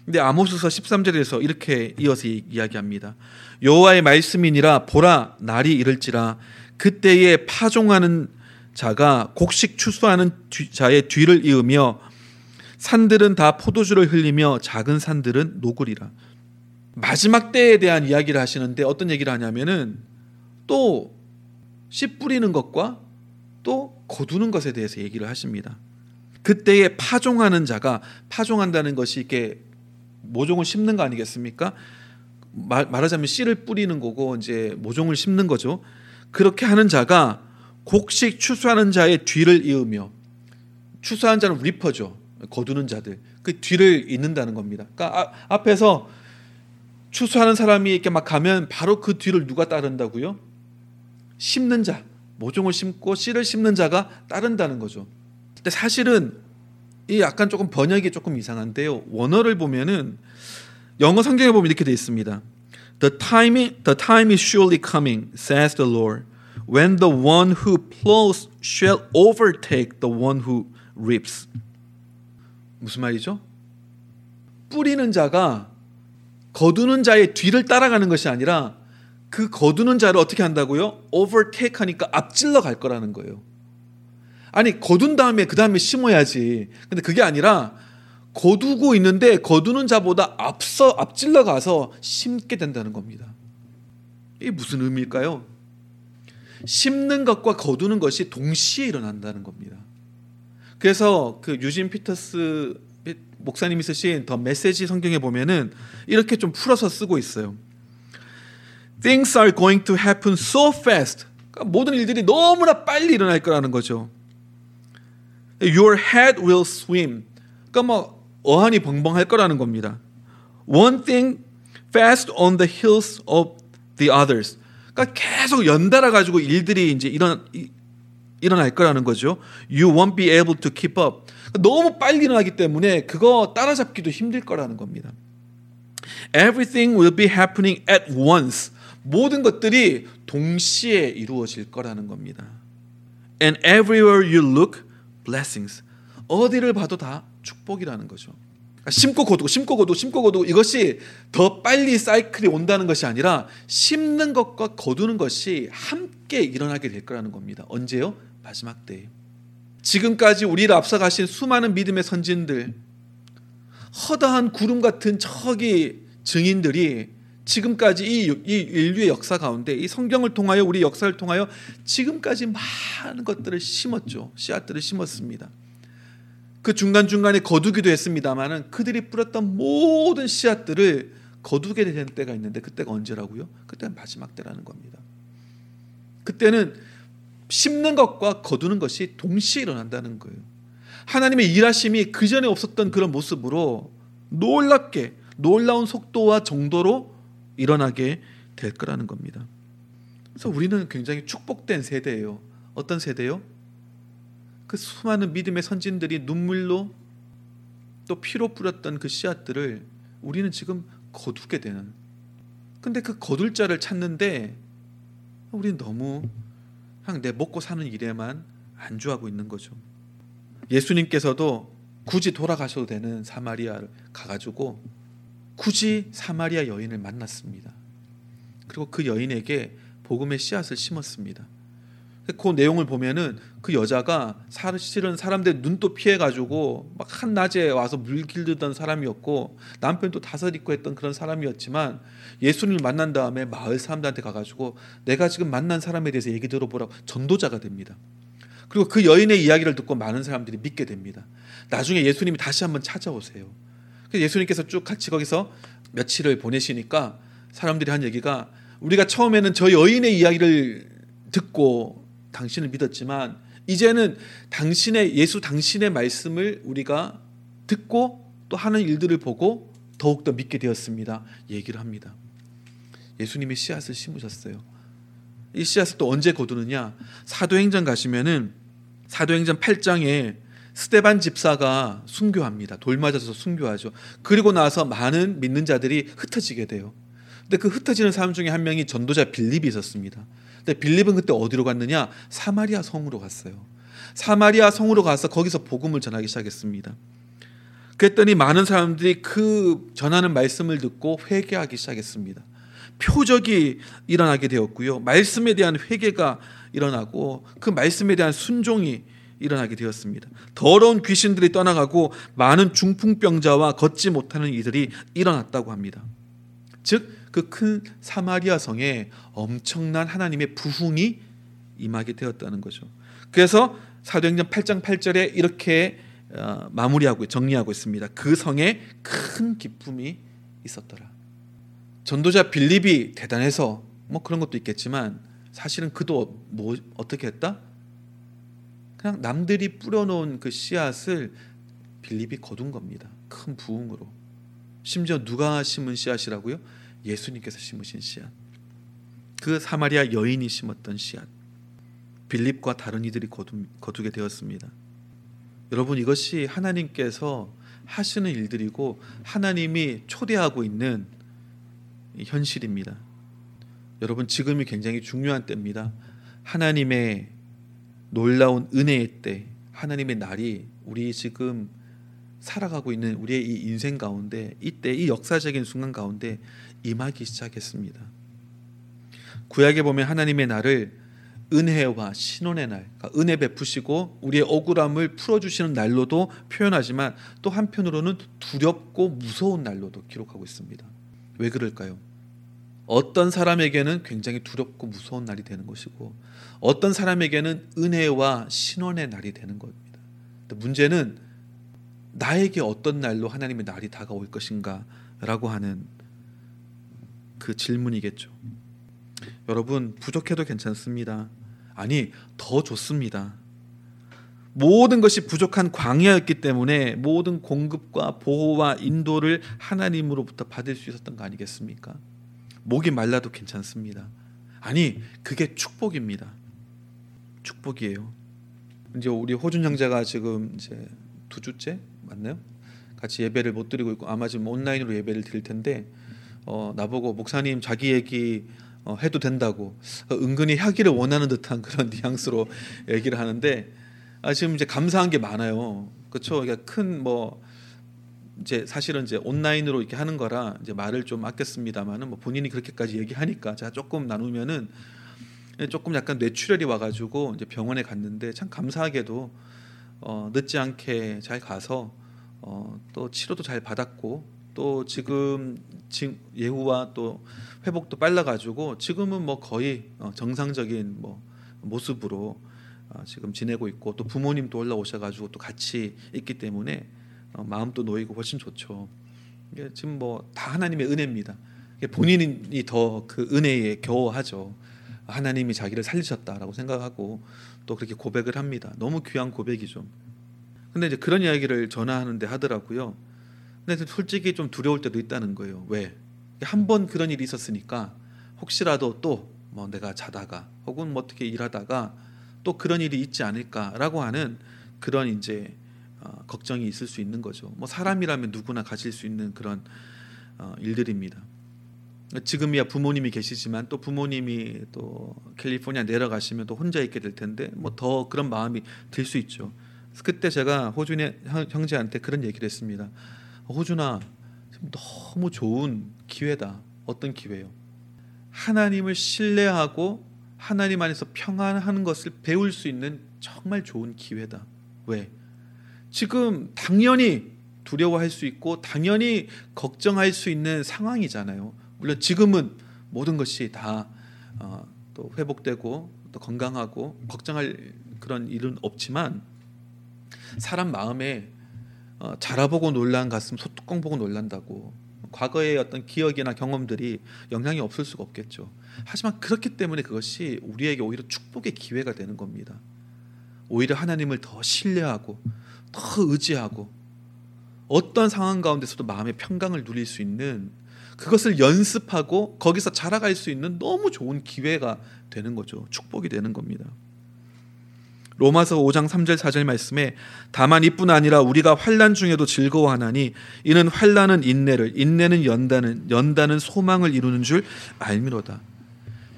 S1: 근데 아모스서 13절에서 이렇게 이어서 이야기합니다. 여호와의 말씀이니라 보라 날이 이를지라 그때에 파종하는 자가 곡식 추수하는 자의 뒤를 이으며 산들은 다 포도주를 흘리며 작은 산들은 녹으리라. 마지막 때에 대한 이야기를 하시는데 어떤 얘기를 하냐면은 또 씨 뿌리는 것과 또 거두는 것에 대해서 얘기를 하십니다. 그때에 파종하는 자가 파종한다는 것이 이렇게 모종을 심는 거 아니겠습니까? 말, 말하자면 씨를 뿌리는 거고 이제 모종을 심는 거죠. 그렇게 하는 자가 곡식 추수하는 자의 뒤를 이으며 추수하는 자는 리퍼죠. 거두는 자들 그 뒤를 잇는다는 겁니다. 그러니까 아, 앞에서 추수하는 사람이 이렇게 막 가면 바로 그 뒤를 누가 따른다고요? 심는 자. 모종을 심고 씨를 심는 자가 따른다는 거죠. 근데 사실은 이 약간 조금 번역이 조금 이상한데요. 원어를 보면은 영어 성경에 보면 이렇게 되어 있습니다. The time, the time is surely coming, says the Lord, when the one who plows shall overtake the one who reaps. 무슨 말이죠? 뿌리는 자가 거두는 자의 뒤를 따라가는 것이 아니라 그 거두는 자를 어떻게 한다고요? overtake 하니까 앞질러 갈 거라는 거예요. 아니 거둔 다음에 그 다음에 심어야지. 근데 그게 아니라 거두고 있는데 거두는 자보다 앞서 앞질러 가서 심게 된다는 겁니다. 이게 무슨 의미일까요? 심는 것과 거두는 것이 동시에 일어난다는 겁니다. 그래서 그 유진 피터스 목사님이 쓰신 더 메시지 성경에 보면은 이렇게 좀 풀어서 쓰고 있어요. Things are going to happen so fast. 그러니까 모든 일들이 너무나 빨리 일어날 거라는 거죠. Your head will swim. 그러니까 뭐 어안이 벙벙할 거라는 겁니다. One thing fast on the heels of the others. 그러니까 계속 연달아 가지고 일들이 이제 일어나 일어날 거라는 거죠. You won't be able to keep up. 너무 빨리 일어나기 때문에 그거 따라잡기도 힘들 거라는 겁니다. Everything will be happening at once. 모든 것들이 동시에 이루어질 거라는 겁니다. And everywhere you look, blessings. 어디를 봐도 다 축복이라는 거죠. 그러니까 심고 거두고 심고 거두고 심고 거두고 이것이 더 빨리 사이클이 온다는 것이 아니라 심는 것과 거두는 것이 함께 일어나게 될 거라는 겁니다. 언제요? 마지막 때에. 지금까지 우리를 앞서가신 수많은 믿음의 선진들, 허다한 구름 같은 저기 증인들이 지금까지 이, 이 인류의 역사 가운데 이 성경을 통하여 우리 역사를 통하여 지금까지 많은 것들을 심었죠. 씨앗들을 심었습니다. 그 중간중간에 거두기도 했습니다만은 그들이 뿌렸던 모든 씨앗들을 거두게 되는 때가 있는데 그때가 언제라고요? 그때는 마지막 때라는 겁니다. 그때는 심는 것과 거두는 것이 동시에 일어난다는 거예요. 하나님의 일하심이 그 전에 없었던 그런 모습으로 놀랍게 놀라운 속도와 정도로 일어나게 될 거라는 겁니다. 그래서 우리는 굉장히 축복된 세대예요. 어떤 세대요? 그 수많은 믿음의 선진들이 눈물로 또 피로 뿌렸던 그 씨앗들을 우리는 지금 거두게 되는. 근데 그 거둘 자를 찾는데 우리는 너무 그냥 내 먹고 사는 일에만 안주하고 있는 거죠. 예수님께서도 굳이 돌아가셔도 되는 사마리아를 가가지고 굳이 사마리아 여인을 만났습니다. 그리고 그 여인에게 복음의 씨앗을 심었습니다. 그 내용을 보면은 그 여자가 사실은 사람들 눈도 피해 가지고 막 한낮에 와서 물 길르던 사람이었고 남편도 다섯 있고 했던 그런 사람이었지만 예수님을 만난 다음에 마을 사람들한테 가 가지고 내가 지금 만난 사람에 대해서 얘기 들어보라고 전도자가 됩니다. 그리고 그 여인의 이야기를 듣고 많은 사람들이 믿게 됩니다. 나중에 예수님이 다시 한번 찾아오세요. 예수님께서 쭉 같이 거기서 며칠을 보내시니까 사람들이 한 얘기가 우리가 처음에는 저 여인의 이야기를 듣고 당신을 믿었지만 이제는 당신의 예수 당신의 말씀을 우리가 듣고 또 하는 일들을 보고 더욱 더 믿게 되었습니다. 얘기를 합니다. 예수님이 씨앗을 심으셨어요. 이 씨앗을 또 언제 거두느냐? 사도행전 가시면은 사도행전 8장에 스테반 집사가 순교합니다. 돌 맞아서 순교하죠. 그리고 나서 많은 믿는 자들이 흩어지게 돼요. 근데 그 흩어지는 사람 중에 한 명이 전도자 빌립이 있었습니다. 근데 빌립은 그때 어디로 갔느냐? 사마리아 성으로 갔어요. 사마리아 성으로 가서 거기서 복음을 전하기 시작했습니다. 그랬더니 많은 사람들이 그 전하는 말씀을 듣고 회개하기 시작했습니다. 표적이 일어나게 되었고요. 말씀에 대한 회개가 일어나고 그 말씀에 대한 순종이 일어나게 되었습니다. 더러운 귀신들이 떠나가고 많은 중풍병자와 걷지 못하는 이들이 일어났다고 합니다. 즉 그 큰 사마리아 성에 엄청난 하나님의 부흥이 임하게 되었다는 거죠. 그래서 사도행전 8장 8절에 이렇게 어, 마무리하고 정리하고 있습니다. 그 성에 큰 기쁨이 있었더라. 전도자 빌립이 대단해서 뭐 그런 것도 있겠지만 사실은 그도 뭐 어떻게 했다? 그냥 남들이 뿌려놓은 그 씨앗을 빌립이 거둔 겁니다. 큰 부흥으로. 심지어 누가 심은 씨앗이라고요? 예수님께서 심으신 씨앗. 그 사마리아 여인이 심었던 씨앗. 빌립과 다른 이들이 거두, 거두게 되었습니다. 여러분 이것이 하나님께서 하시는 일들이고 하나님이 초대하고 있는 현실입니다. 여러분 지금이 굉장히 중요한 때입니다. 하나님의 놀라운 은혜의 때, 하나님의 날이 우리 지금 살아가고 있는 우리의 이 인생 가운데 이때 이 역사적인 순간 가운데 임하기 시작했습니다. 구약에 보면 하나님의 날을 은혜와 신원의 날, 그러니까 은혜 베푸시고 우리의 억울함을 풀어주시는 날로도 표현하지만 또 한편으로는 두렵고 무서운 날로도 기록하고 있습니다. 왜 그럴까요? 어떤 사람에게는 굉장히 두렵고 무서운 날이 되는 것이고 어떤 사람에게는 은혜와 신원의 날이 되는 겁니다. 문제는 나에게 어떤 날로 하나님의 날이 다가올 것인가라고 하는 그 질문이겠죠. 여러분 부족해도 괜찮습니다. 아니 더 좋습니다. 모든 것이 부족한 광야였기 때문에 모든 공급과 보호와 인도를 하나님으로부터 받을 수 있었던 거 아니겠습니까? 목이 말라도 괜찮습니다. 아니 그게 축복입니다. 축복이에요. 이제 우리 호준 형제가 지금 이제 두 주째 맞나요? 같이 예배를 못 드리고 있고 아마 지금 온라인으로 예배를 드릴 텐데 어, 나보고 목사님 자기 얘기 어, 해도 된다고 어, 은근히 하기를 원하는 듯한 그런 뉘앙스로 얘기를 하는데 아, 지금 이제 감사한 게 많아요. 그렇죠? 그러니까 큰뭐 이제 사실은 이제 온라인으로 이렇게 하는 거라 이제 말을 좀 아꼈습니다만은 뭐 본인이 그렇게까지 얘기하니까 제가 조금 나누면은 조금 약간 뇌출혈이 와가지고 이제 병원에 갔는데 참 감사하게도 어, 늦지 않게 잘 가서 어, 또 치료도 잘 받았고 또 지금 예후와 또 회복도 빨라가지고 지금은 뭐 거의 어, 정상적인 뭐 모습으로 어, 지금 지내고 있고 또 부모님도 올라오셔가지고 또 같이 있기 때문에 어, 마음도 놓이고 훨씬 좋죠. 이게 지금 뭐 다 하나님의 은혜입니다. 본인이 더 그 은혜에 겨워하죠. 하나님이 자기를 살리셨다라고 생각하고 또 그렇게 고백을 합니다. 너무 귀한 고백이죠. 근데 이제 그런 이야기를 전화하는데 하더라고요. 근데 솔직히 좀 두려울 때도 있다는 거예요. 왜? 한 번 그런 일이 있었으니까 혹시라도 또 뭐 내가 자다가 혹은 뭐 어떻게 일하다가 또 그런 일이 있지 않을까라고 하는 그런 이제 어, 걱정이 있을 수 있는 거죠. 뭐 사람이라면 누구나 가질 수 있는 그런 어, 일들입니다. 지금이야 부모님이 계시지만 또 부모님이 또 캘리포니아 내려가시면 또 혼자 있게 될 텐데 뭐 더 그런 마음이 들 수 있죠. 그때 제가 호준의 형제한테 그런 얘기를 했습니다. 호준아, 너무 좋은 기회다. 어떤 기회요? 하나님을 신뢰하고 하나님 안에서 평안하는 것을 배울 수 있는 정말 좋은 기회다. 왜? 지금 당연히 두려워할 수 있고 당연히 걱정할 수 있는 상황이잖아요. 물론 지금은 모든 것이 다또 어, 회복되고 또 건강하고 걱정할 그런 일은 없지만 사람 마음에 어, 자라보고 놀란 가슴 소뚜껑 보고 놀란다고 과거의 어떤 기억이나 경험들이 영향이 없을 수가 없겠죠. 하지만 그렇기 때문에 그것이 우리에게 오히려 축복의 기회가 되는 겁니다. 오히려 하나님을 더 신뢰하고 더 의지하고 어떤 상황 가운데서도 마음의 평강을 누릴 수 있는 그것을 연습하고 거기서 자라갈 수 있는 너무 좋은 기회가 되는 거죠. 축복이 되는 겁니다. 로마서 5장 3절 4절 말씀에 다만 이뿐 아니라 우리가 환난 중에도 즐거워하나니 이는 환난은 인내를 인내는 연단은 연단은 소망을 이루는 줄 알미로다.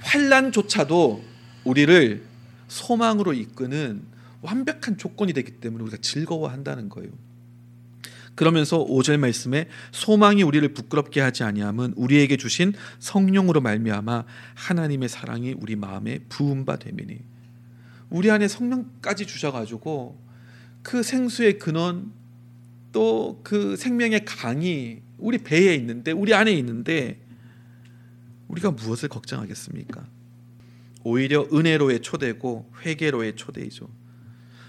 S1: 환난조차도 우리를 소망으로 이끄는 완벽한 조건이 되기 때문에 우리가 즐거워한다는 거예요. 그러면서 5절 말씀에 소망이 우리를 부끄럽게 하지 아니함은 우리에게 주신 성령으로 말미암아 하나님의 사랑이 우리 마음에 부은 바 되미니 우리 안에 성령까지 주셔가지고 그 생수의 근원 또 그 생명의 강이 우리 배에 있는데 우리 안에 있는데 우리가 무엇을 걱정하겠습니까? 오히려 은혜로의 초대고 회개로의 초대이죠.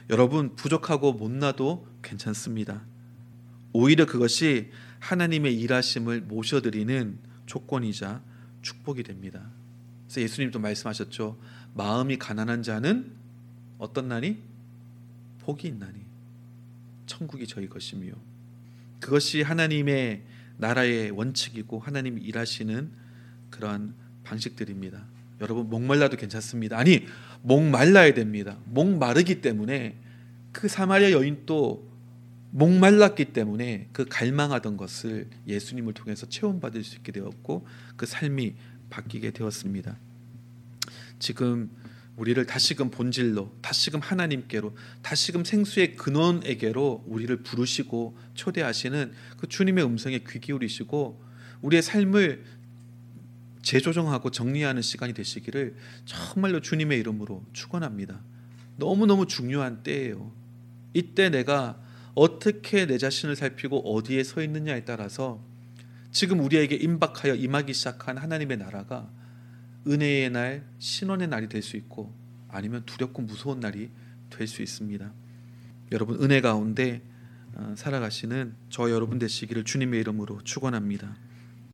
S1: 여러분 부족하고 못나도 괜찮습니다. 오히려 그것이 하나님의 일하심을 모셔드리는 조건이자 축복이 됩니다. 그래서 예수님도 말씀하셨죠. 마음이 가난한 자는 어떤 나니? 복이 있나니 천국이 저희 것이며 그것이 하나님의 나라의 원칙이고 하나님이 일하시는 그러한 방식들입니다. 여러분 목말라도 괜찮습니다. 아니 목말라야 됩니다. 목마르기 때문에 그 사마리아 여인도 목말랐기 때문에 그 갈망하던 것을 예수님을 통해서 체험받을 수 있게 되었고 그 삶이 바뀌게 되었습니다. 지금 우리를 다시금 본질로, 다시금 하나님께로, 다시금 생수의 근원에게로 우리를 부르시고 초대하시는 그 주님의 음성에 귀 기울이시고 우리의 삶을 재조정하고 정리하는 시간이 되시기를 정말로 주님의 이름으로 축원합니다. 너무너무 중요한 때예요. 이때 내가 어떻게 내 자신을 살피고 어디에 서 있느냐에 따라서 지금 우리에게 임박하여 임하기 시작한 하나님의 나라가 은혜의 날, 신원의 날이 될 수 있고 아니면 두렵고 무서운 날이 될 수 있습니다. 여러분 은혜 가운데 어, 살아가시는 저 여러분 되시기를 주님의 이름으로 축원합니다.